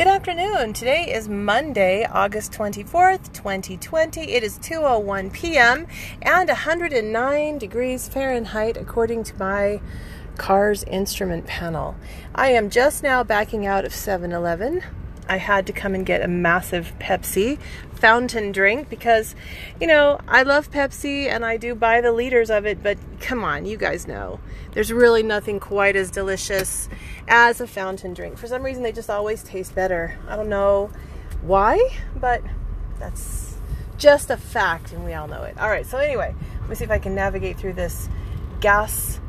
Good afternoon. Today is Monday, August 24th, 2020. It is 2:01 p.m. and 109 degrees Fahrenheit according to my car's instrument panel. I am just now backing out of 7-Eleven. I had to come and get a massive Pepsi fountain drink because, you know, I love Pepsi and I do buy the liters of it, but come on, you guys know. There's really nothing quite as delicious as a fountain drink. For some reason, they just always taste better. I don't know why, but that's just a fact and we all know it. All right, so anyway, let me see if I can navigate through this gas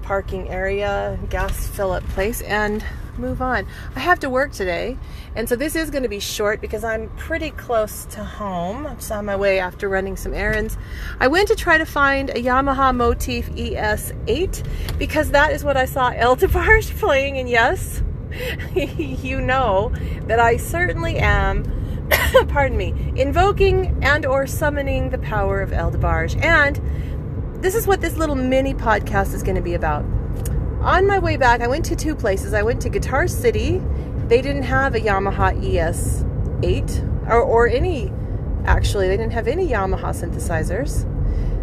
parking area, gas fill up place, and move on. I have to work today, and so this is going to be short because I'm pretty close to home. I'm on my way after running some errands. I went to try to find a Yamaha Motif ES8 because that is what I saw El playing, and yes, you know that I certainly am pardon me, invoking and or summoning the power of El DeBarge. And this is what this little mini podcast is going to be about on my way back, I went to two places. I went to Guitar City. They didn't have a Yamaha ES8 or, or any, actually, they didn't have any Yamaha synthesizers.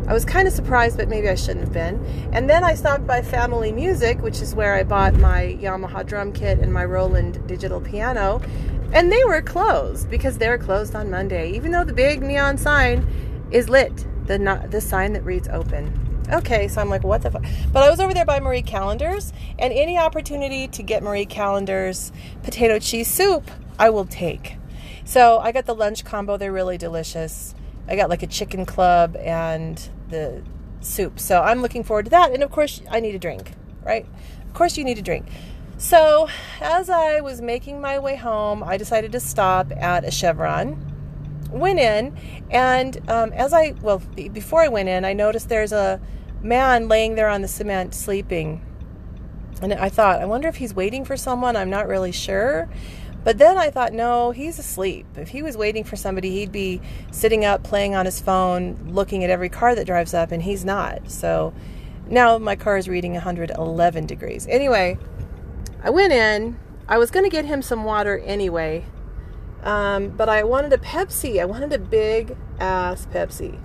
I was kind of surprised, but maybe I shouldn't have been. And then I stopped by Family Music, which is where I bought my Yamaha drum kit and my Roland digital piano. And they were closed because they're closed on Monday, even though the big neon sign is lit, the, the sign that reads open. Okay, so I'm like, what the fuck? But I was over there by Marie Callender's, and any opportunity to get Marie Callender's potato cheese soup, I will take. So I got the lunch combo. They're really delicious. I got like a chicken club and the soup. So I'm looking forward to that. And of course, I need a drink, right? Of course, you need a drink. So as I was making my way home, I decided to stop at a Chevron. Went in, and um, as I, well, before I went in, I noticed there's a man laying there on the cement sleeping. And I thought, I wonder if he's waiting for someone. I'm not really sure. But then I thought, no, he's asleep. If he was waiting for somebody, he'd be sitting up, playing on his phone, looking at every car that drives up, and he's not. So now my car is reading 111 degrees. Anyway, I went in. I was going to get him some water anyway, um, but I wanted a Pepsi. I wanted a big ass Pepsi.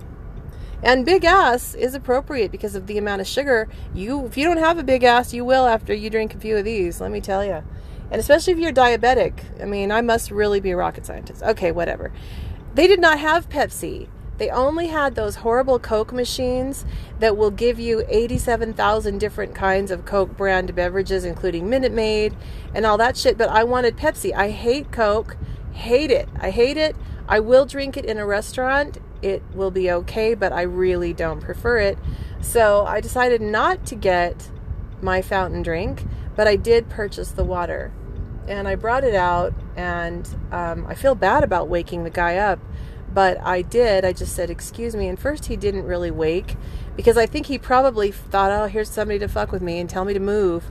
And big ass is appropriate because of the amount of sugar. You, if you don't have a big ass, you will after you drink a few of these. Let me tell you. And especially if you're diabetic. I mean, I must really be a rocket scientist. Okay, whatever. They did not have Pepsi. They only had those horrible Coke machines that will give you 87,000 different kinds of Coke brand beverages, including Minute Maid and all that shit. But I wanted Pepsi. I hate Coke. Hate it. I hate it. I will drink it in a restaurant it will be okay, but I really don't prefer it. So I decided not to get my fountain drink, but I did purchase the water. And I brought it out, and um, I feel bad about waking the guy up, but I did. I just said, Excuse me. And first, he didn't really wake because I think he probably thought, Oh, here's somebody to fuck with me and tell me to move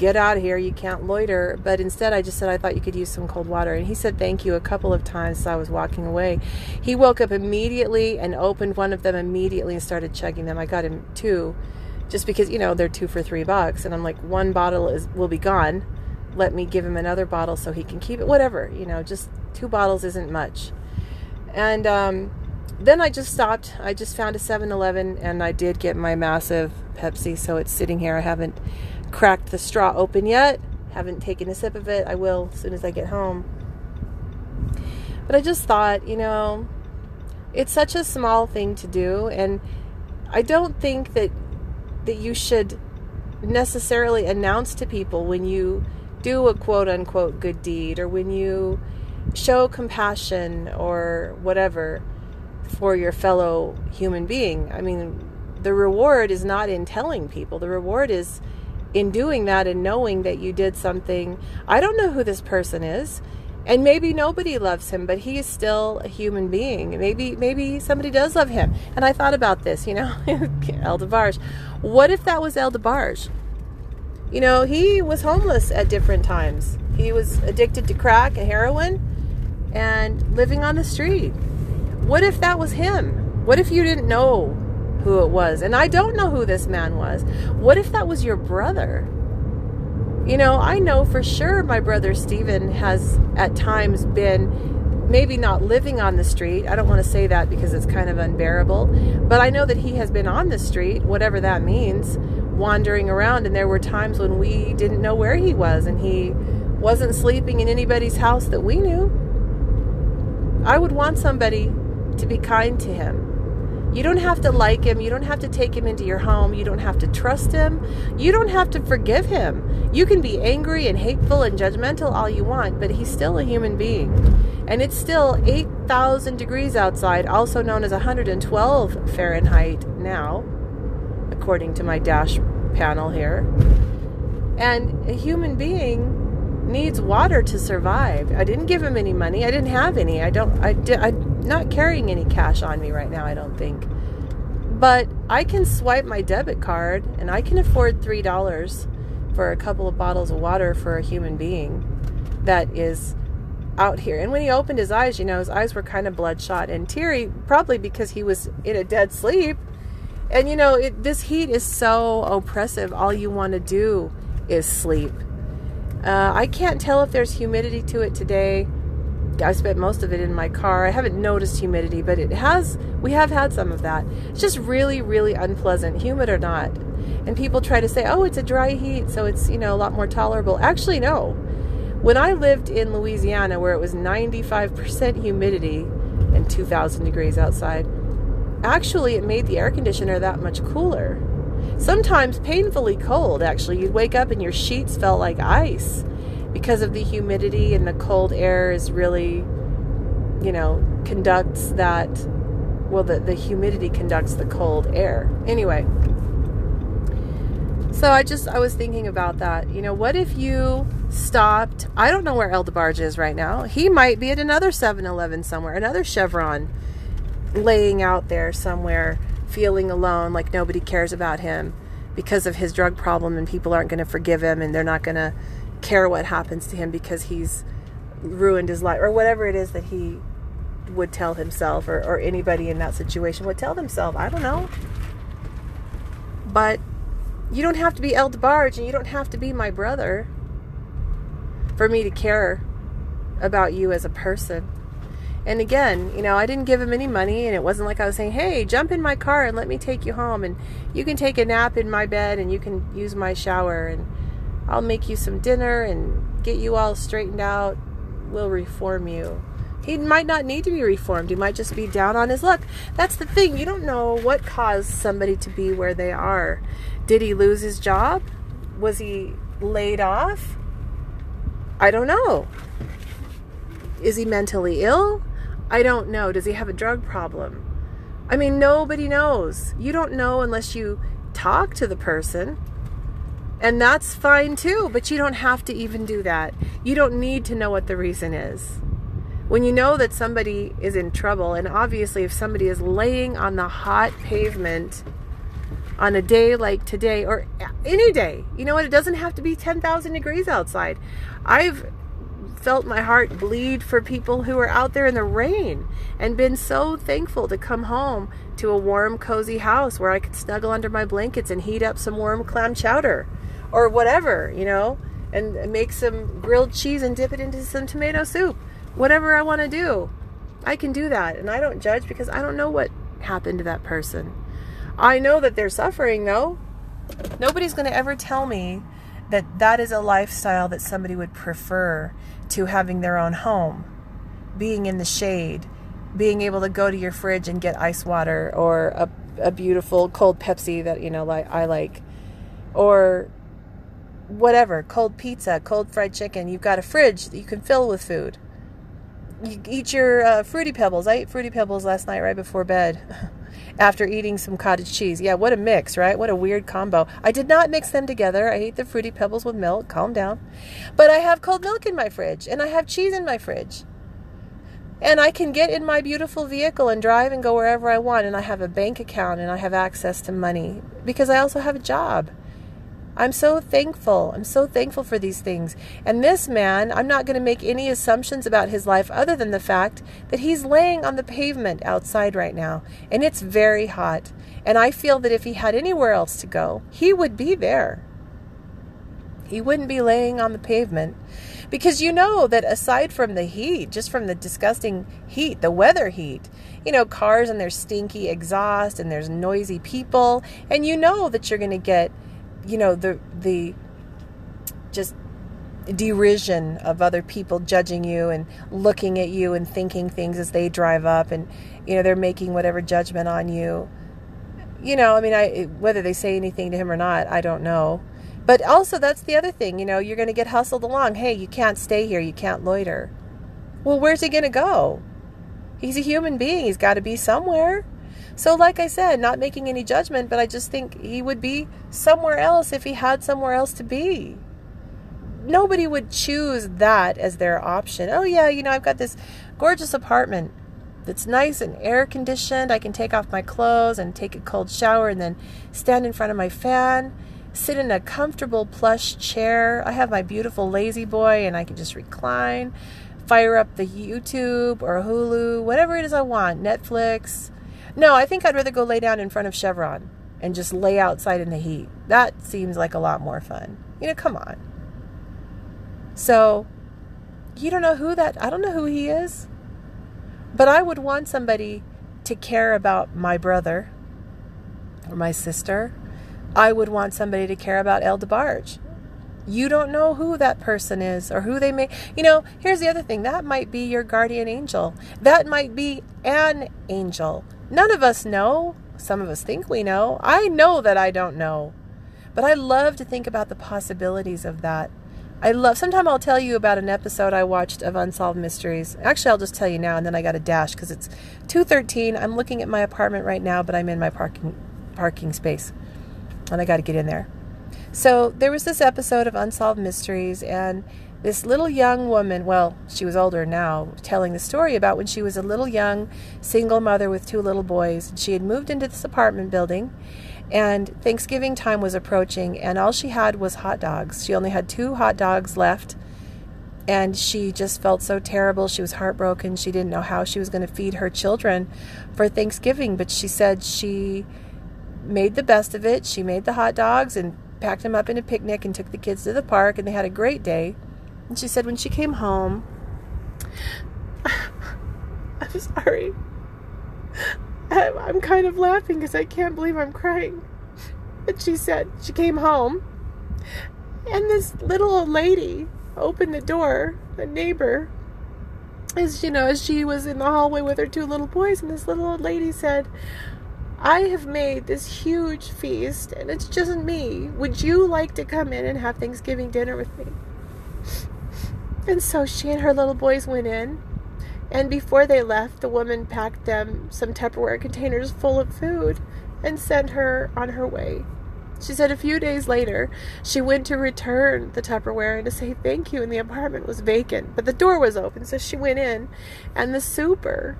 get out of here, you can't loiter. But instead, I just said, I thought you could use some cold water. And he said thank you a couple of times as I was walking away. He woke up immediately and opened one of them immediately and started chugging them. I got him two just because, you know, they're two for three bucks. And I'm like, one bottle is will be gone. Let me give him another bottle so he can keep it. Whatever, you know, just two bottles isn't much. And um, then I just stopped. I just found a 7 Eleven and I did get my massive Pepsi. So it's sitting here. I haven't cracked the straw open yet. Haven't taken a sip of it. I will as soon as I get home. But I just thought, you know, it's such a small thing to do and I don't think that that you should necessarily announce to people when you do a quote unquote good deed or when you show compassion or whatever for your fellow human being. I mean, the reward is not in telling people. The reward is in doing that and knowing that you did something, I don't know who this person is. And maybe nobody loves him, but he is still a human being. Maybe maybe somebody does love him. And I thought about this, you know, El DeBarge. What if that was El DeBarge? You know, he was homeless at different times. He was addicted to crack and heroin and living on the street. What if that was him? What if you didn't know who it was. And I don't know who this man was. What if that was your brother? You know, I know for sure my brother Stephen has at times been maybe not living on the street. I don't want to say that because it's kind of unbearable, but I know that he has been on the street, whatever that means, wandering around. And there were times when we didn't know where he was and he wasn't sleeping in anybody's house that we knew. I would want somebody to be kind to him. You don't have to like him. You don't have to take him into your home. You don't have to trust him. You don't have to forgive him. You can be angry and hateful and judgmental all you want, but he's still a human being. And it's still 8,000 degrees outside, also known as 112 Fahrenheit now, according to my dash panel here. And a human being needs water to survive. I didn't give him any money. I didn't have any. I don't I did I'm not carrying any cash on me right now, I don't think. But I can swipe my debit card and I can afford $3 for a couple of bottles of water for a human being that is out here. And when he opened his eyes, you know, his eyes were kind of bloodshot and teary, probably because he was in a dead sleep. And you know, it, this heat is so oppressive. All you want to do is sleep. Uh, I can't tell if there's humidity to it today. I spent most of it in my car. I haven't noticed humidity, but it has, we have had some of that. It's just really, really unpleasant, humid or not. And people try to say, oh, it's a dry heat, so it's, you know, a lot more tolerable. Actually, no. When I lived in Louisiana, where it was 95% humidity and 2,000 degrees outside, actually it made the air conditioner that much cooler sometimes painfully cold, actually. You'd wake up and your sheets felt like ice because of the humidity and the cold air is really, you know, conducts that, well, the, the humidity conducts the cold air. Anyway, so I just, I was thinking about that. You know, what if you stopped? I don't know where El DeBarge is right now. He might be at another 7 Eleven somewhere, another Chevron laying out there somewhere feeling alone, like nobody cares about him because of his drug problem and people aren't going to forgive him and they're not going to care what happens to him because he's ruined his life or whatever it is that he would tell himself or, or anybody in that situation would tell themselves. I don't know. But you don't have to be El DeBarge and you don't have to be my brother for me to care about you as a person. And again, you know, I didn't give him any money, and it wasn't like I was saying, hey, jump in my car and let me take you home, and you can take a nap in my bed, and you can use my shower, and I'll make you some dinner and get you all straightened out. We'll reform you. He might not need to be reformed. He might just be down on his luck. That's the thing. You don't know what caused somebody to be where they are. Did he lose his job? Was he laid off? I don't know. Is he mentally ill? I don't know. Does he have a drug problem? I mean, nobody knows. You don't know unless you talk to the person. And that's fine too, but you don't have to even do that. You don't need to know what the reason is. When you know that somebody is in trouble, and obviously, if somebody is laying on the hot pavement on a day like today, or any day, you know what? It doesn't have to be 10,000 degrees outside. I've felt my heart bleed for people who are out there in the rain and been so thankful to come home to a warm, cozy house where I could snuggle under my blankets and heat up some warm clam chowder or whatever, you know, and make some grilled cheese and dip it into some tomato soup. Whatever I want to do, I can do that. And I don't judge because I don't know what happened to that person. I know that they're suffering though. Nobody's going to ever tell me that that is a lifestyle that somebody would prefer to having their own home, being in the shade, being able to go to your fridge and get ice water or a, a beautiful cold Pepsi that, you know, like I like, or whatever, cold pizza, cold fried chicken. You've got a fridge that you can fill with food. You eat your uh, fruity pebbles. I ate fruity pebbles last night right before bed. after eating some cottage cheese. Yeah, what a mix, right? What a weird combo. I did not mix them together. I ate the fruity pebbles with milk. Calm down. But I have cold milk in my fridge and I have cheese in my fridge. And I can get in my beautiful vehicle and drive and go wherever I want. And I have a bank account and I have access to money because I also have a job. I'm so thankful. I'm so thankful for these things. And this man, I'm not going to make any assumptions about his life other than the fact that he's laying on the pavement outside right now. And it's very hot. And I feel that if he had anywhere else to go, he would be there. He wouldn't be laying on the pavement because you know that aside from the heat, just from the disgusting heat, the weather heat, you know, cars and their stinky exhaust and there's noisy people, and you know that you're going to get, you know, the the just derision of other people judging you and looking at you and thinking things as they drive up and you know they're making whatever judgment on you. You know i mean i whether they say anything to him or not i don't know. But also that's the other thing you know you're going to get hustled along. Hey you can't stay here. You can't loiter. Well where's he going to go? He's a human being. He's got to be somewhere so like i said not making any judgment but i just think he would be somewhere else if he had somewhere else to be nobody would choose that as their option. Oh, yeah, you know, I've got this gorgeous apartment that's nice and air conditioned. I can take off my clothes and take a cold shower and then stand in front of my fan, sit in a comfortable plush chair. I have my beautiful lazy boy and I can just recline, fire up the YouTube or Hulu, whatever it is I want, Netflix. No, I think I'd rather go lay down in front of Chevron and just lay outside in the heat. That seems like a lot more fun. You know, come on. So you don't know who that, I don't know who he is. But I would want somebody to care about my brother or my sister. I would want somebody to care about El DeBarge. You don't know who that person is or who they may. You know, here's the other thing that might be your guardian angel. That might be an angel. None of us know. Some of us think we know. I know that I don't know. But I love to think about the possibilities of that. I love. Sometime I'll tell you about an episode I watched of Unsolved Mysteries. Actually, I'll just tell you now, and then I got a dash because it's two thirteen. I'm looking at my apartment right now, but I'm in my parking parking space, and I got to get in there. So there was this episode of Unsolved Mysteries, and this little young woman. Well, she was older now, telling the story about when she was a little young single mother with two little boys. She had moved into this apartment building and Thanksgiving time was approaching, and all she had was hot dogs. She only had two hot dogs left, and she just felt so terrible. She was heartbroken. She didn't know how she was going to feed her children for Thanksgiving, but she said she made the best of it. She made the hot dogs and packed them up in a picnic and took the kids to the park, and they had a great day. And she said when she came home, I'm sorry. I'm kind of laughing because I can't believe I'm crying. But she said she came home and this little old lady opened the door, a neighbor, as you know, as she was in the hallway with her two little boys, and this little old lady said, I have made this huge feast and it's just me. Would you like to come in and have Thanksgiving dinner with me? And so she and her little boys went in and before they left, the woman packed them some Tupperware containers full of food and sent her on her way. She said a few days later, she went to return the Tupperware and to say thank you, and the apartment was vacant, but the door was open, so she went in, and the super,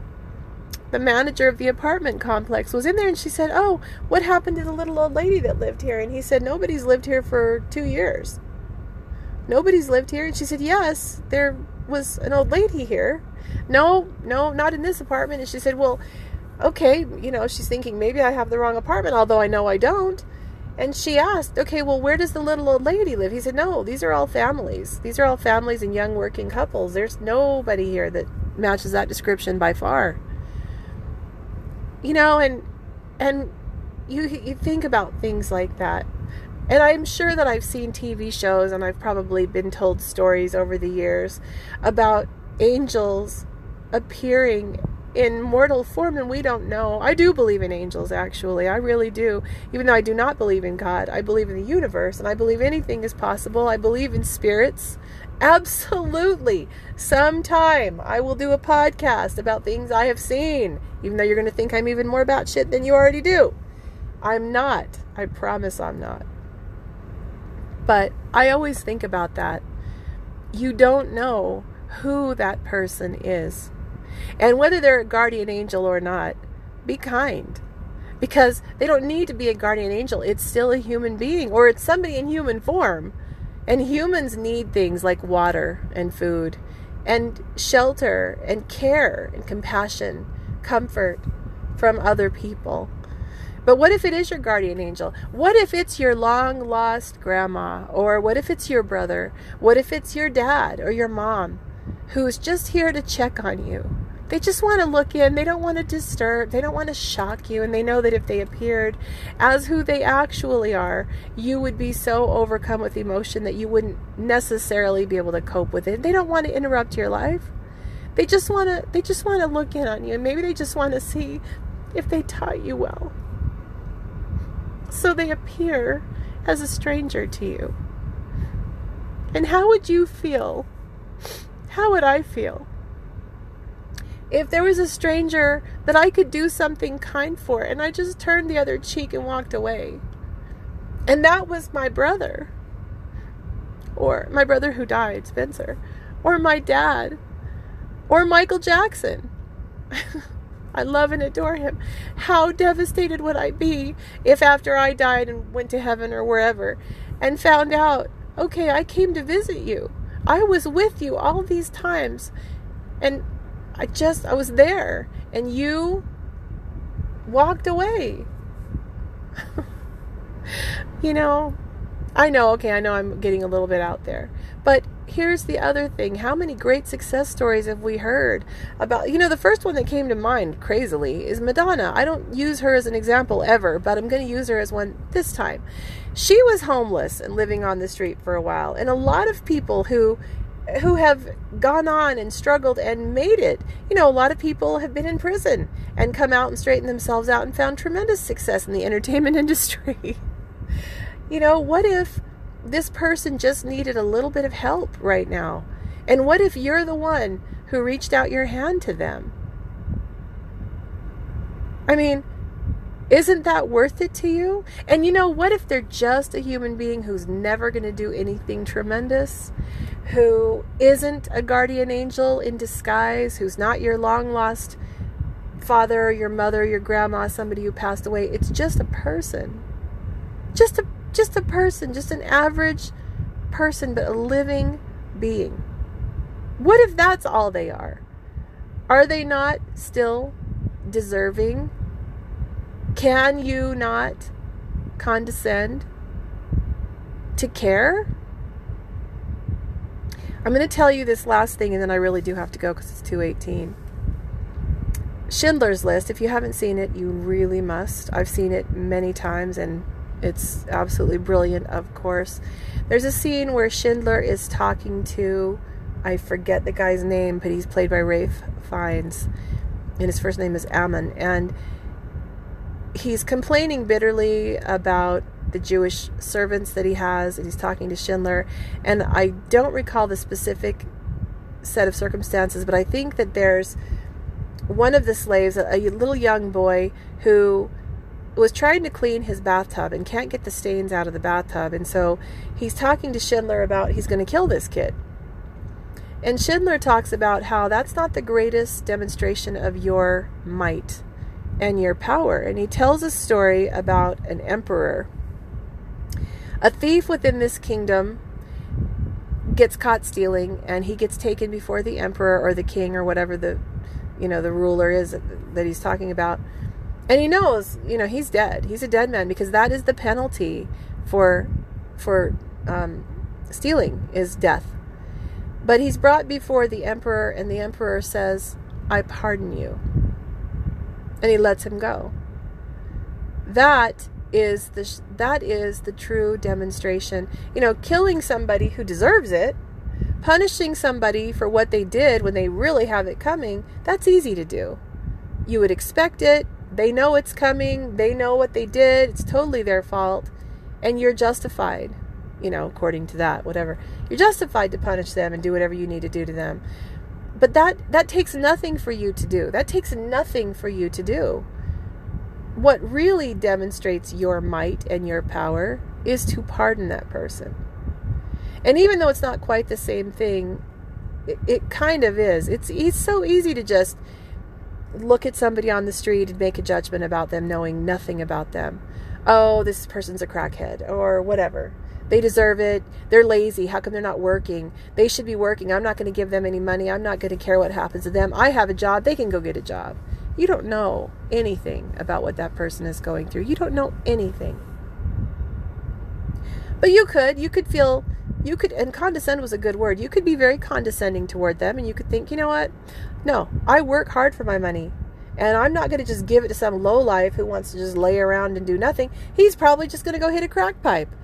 the manager of the apartment complex, was in there, and she said, Oh, what happened to the little old lady that lived here? And he said, Nobody's lived here for two years. Nobody's lived here. And she said, Yes, there was an old lady here no, no, not in this apartment. And she said, well, okay, you know, she's thinking maybe I have the wrong apartment, although I know I don't. And she asked, okay, well, where does the little old lady live? He said, no, these are all families. These are all families and young working couples. There's nobody here that matches that description by far. You know, and and you you think about things like that. And I'm sure that I've seen TV shows and I've probably been told stories over the years about angels appearing in mortal form and we don't know. I do believe in angels, actually. I really do. Even though I do not believe in God, I believe in the universe and I believe anything is possible. I believe in spirits. Absolutely. Sometime I will do a podcast about things I have seen, even though you're going to think I'm even more about shit than you already do. I'm not. I promise I'm not. But I always think about that. You don't know who that person is. And whether they're a guardian angel or not, be kind. Because they don't need to be a guardian angel. It's still a human being or it's somebody in human form. And humans need things like water and food and shelter and care and compassion, comfort from other people. But what if it is your guardian angel? What if it's your long lost grandma? Or what if it's your brother? What if it's your dad or your mom who's just here to check on you? They just want to look in. They don't want to disturb. They don't want to shock you. And they know that if they appeared as who they actually are, you would be so overcome with emotion that you wouldn't necessarily be able to cope with it. They don't want to interrupt your life. They just want to they just want to look in on you. And maybe they just want to see if they taught you well. So they appear as a stranger to you. And how would you feel? How would I feel? If there was a stranger that I could do something kind for and I just turned the other cheek and walked away. And that was my brother. Or my brother who died, Spencer. Or my dad. Or Michael Jackson. I love and adore him. How devastated would I be if after I died and went to heaven or wherever and found out, okay, I came to visit you. I was with you all these times. And I just, I was there. And you walked away. you know, I know, okay, I know I'm getting a little bit out there. But here's the other thing how many great success stories have we heard about? You know, the first one that came to mind, crazily, is Madonna. I don't use her as an example ever, but I'm going to use her as one this time. She was homeless and living on the street for a while, and a lot of people who who have gone on and struggled and made it. You know, a lot of people have been in prison and come out and straightened themselves out and found tremendous success in the entertainment industry. you know, what if this person just needed a little bit of help right now. And what if you're the one who reached out your hand to them? I mean, isn't that worth it to you? And you know, what if they're just a human being who's never going to do anything tremendous? Who isn't a guardian angel in disguise? Who's not your long lost father, your mother, your grandma, somebody who passed away? It's just a person. Just a just a person, just an average person, but a living being. What if that's all they are? Are they not still deserving? Can you not condescend to care? I'm going to tell you this last thing and then I really do have to go because it's 218. Schindler's List, if you haven't seen it, you really must. I've seen it many times and it's absolutely brilliant, of course. There's a scene where Schindler is talking to, I forget the guy's name, but he's played by Ralph Fiennes, and his first name is Amon, and he's complaining bitterly about the Jewish servants that he has, and he's talking to Schindler, and I don't recall the specific set of circumstances, but I think that there's one of the slaves, a, little young boy who was trying to clean his bathtub and can't get the stains out of the bathtub. And so he's talking to Schindler about he's going to kill this kid. And Schindler talks about how that's not the greatest demonstration of your might and your power. And he tells a story about an emperor. A thief within this kingdom gets caught stealing and he gets taken before the emperor or the king or whatever the you know the ruler is that he's talking about and he knows you know he's dead he's a dead man because that is the penalty for for um, stealing is death but he's brought before the emperor and the emperor says i pardon you and he lets him go. That is the that is the true demonstration. You know killing somebody who deserves it punishing somebody for what they did when they really have it coming that's easy to do. You would expect it. They know it's coming, they know what they did, it's totally their fault, and you're justified, you know, according to that, whatever. You're justified to punish them and do whatever you need to do to them. But that that takes nothing for you to do. That takes nothing for you to do. What really demonstrates your might and your power is to pardon that person. And even though it's not quite the same thing, it, it kind of is. It's it's so easy to just look at somebody on the street and make a judgment about them knowing nothing about them. Oh, this person's a crackhead or whatever. They deserve it. They're lazy. How come they're not working? They should be working. I'm not going to give them any money. I'm not going to care what happens to them. I have a job. They can go get a job. You don't know anything about what that person is going through. You don't know anything. But you could, you could feel, you could, and condescend was a good word. You could be very condescending toward them and you could think, you know what? No, I work hard for my money. And I'm not going to just give it to some low life who wants to just lay around and do nothing. He's probably just going to go hit a crack pipe.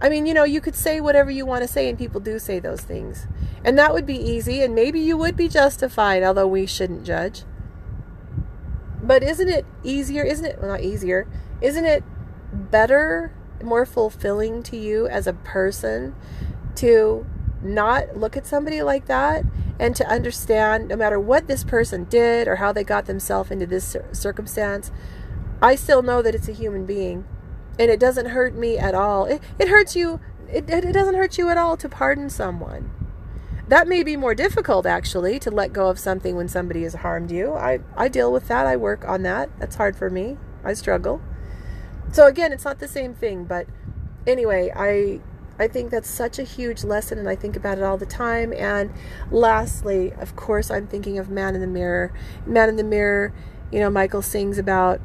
I mean, you know, you could say whatever you want to say, and people do say those things. And that would be easy, and maybe you would be justified, although we shouldn't judge. But isn't it easier? Isn't it, well, not easier, isn't it better, more fulfilling to you as a person to not look at somebody like that and to understand no matter what this person did or how they got themselves into this circumstance, I still know that it's a human being and it doesn't hurt me at all. It, it hurts you, it, it doesn't hurt you at all to pardon someone. That may be more difficult actually to let go of something when somebody has harmed you. I, I deal with that, I work on that. That's hard for me. I struggle. So again, it's not the same thing, but anyway, I I think that's such a huge lesson and I think about it all the time. And lastly, of course, I'm thinking of Man in the Mirror. Man in the Mirror, you know, Michael sings about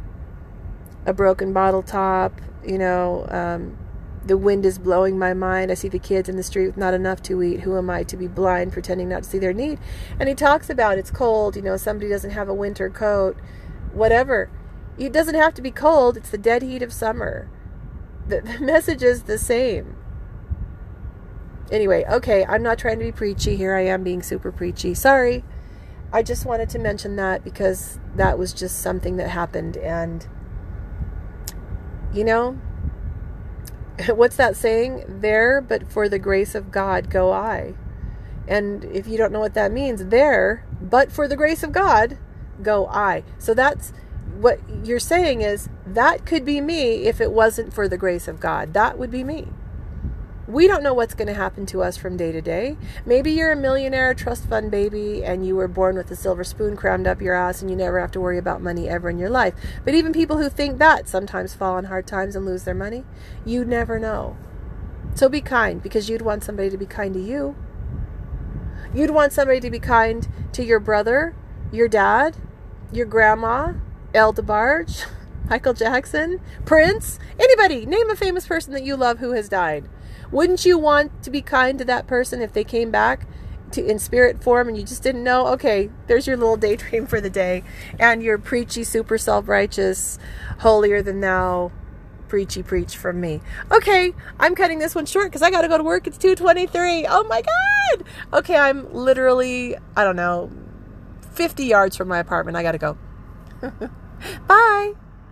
a broken bottle top, you know, um, the wind is blowing my mind. I see the kids in the street with not enough to eat. Who am I to be blind, pretending not to see their need? And he talks about it's cold, you know, somebody doesn't have a winter coat, whatever. It doesn't have to be cold, it's the dead heat of summer. The, the message is the same. Anyway, okay, I'm not trying to be preachy. Here I am being super preachy. Sorry. I just wanted to mention that because that was just something that happened and you know, what's that saying? There, but for the grace of God go I. And if you don't know what that means, there, but for the grace of God go I. So that's what you're saying is that could be me if it wasn't for the grace of God. That would be me. We don't know what's going to happen to us from day to day. Maybe you're a millionaire trust fund baby and you were born with a silver spoon crammed up your ass and you never have to worry about money ever in your life. But even people who think that sometimes fall on hard times and lose their money. You never know. So be kind because you'd want somebody to be kind to you. You'd want somebody to be kind to your brother, your dad, your grandma, El DeBarge, Michael Jackson, Prince, anybody. Name a famous person that you love who has died. Wouldn't you want to be kind to that person if they came back to in spirit form and you just didn't know? Okay, there's your little daydream for the day, and your preachy, super self-righteous, holier than thou, preachy preach from me. Okay, I'm cutting this one short because I got to go to work. It's 2:23. Oh my god. Okay, I'm literally I don't know 50 yards from my apartment. I got to go. Bye.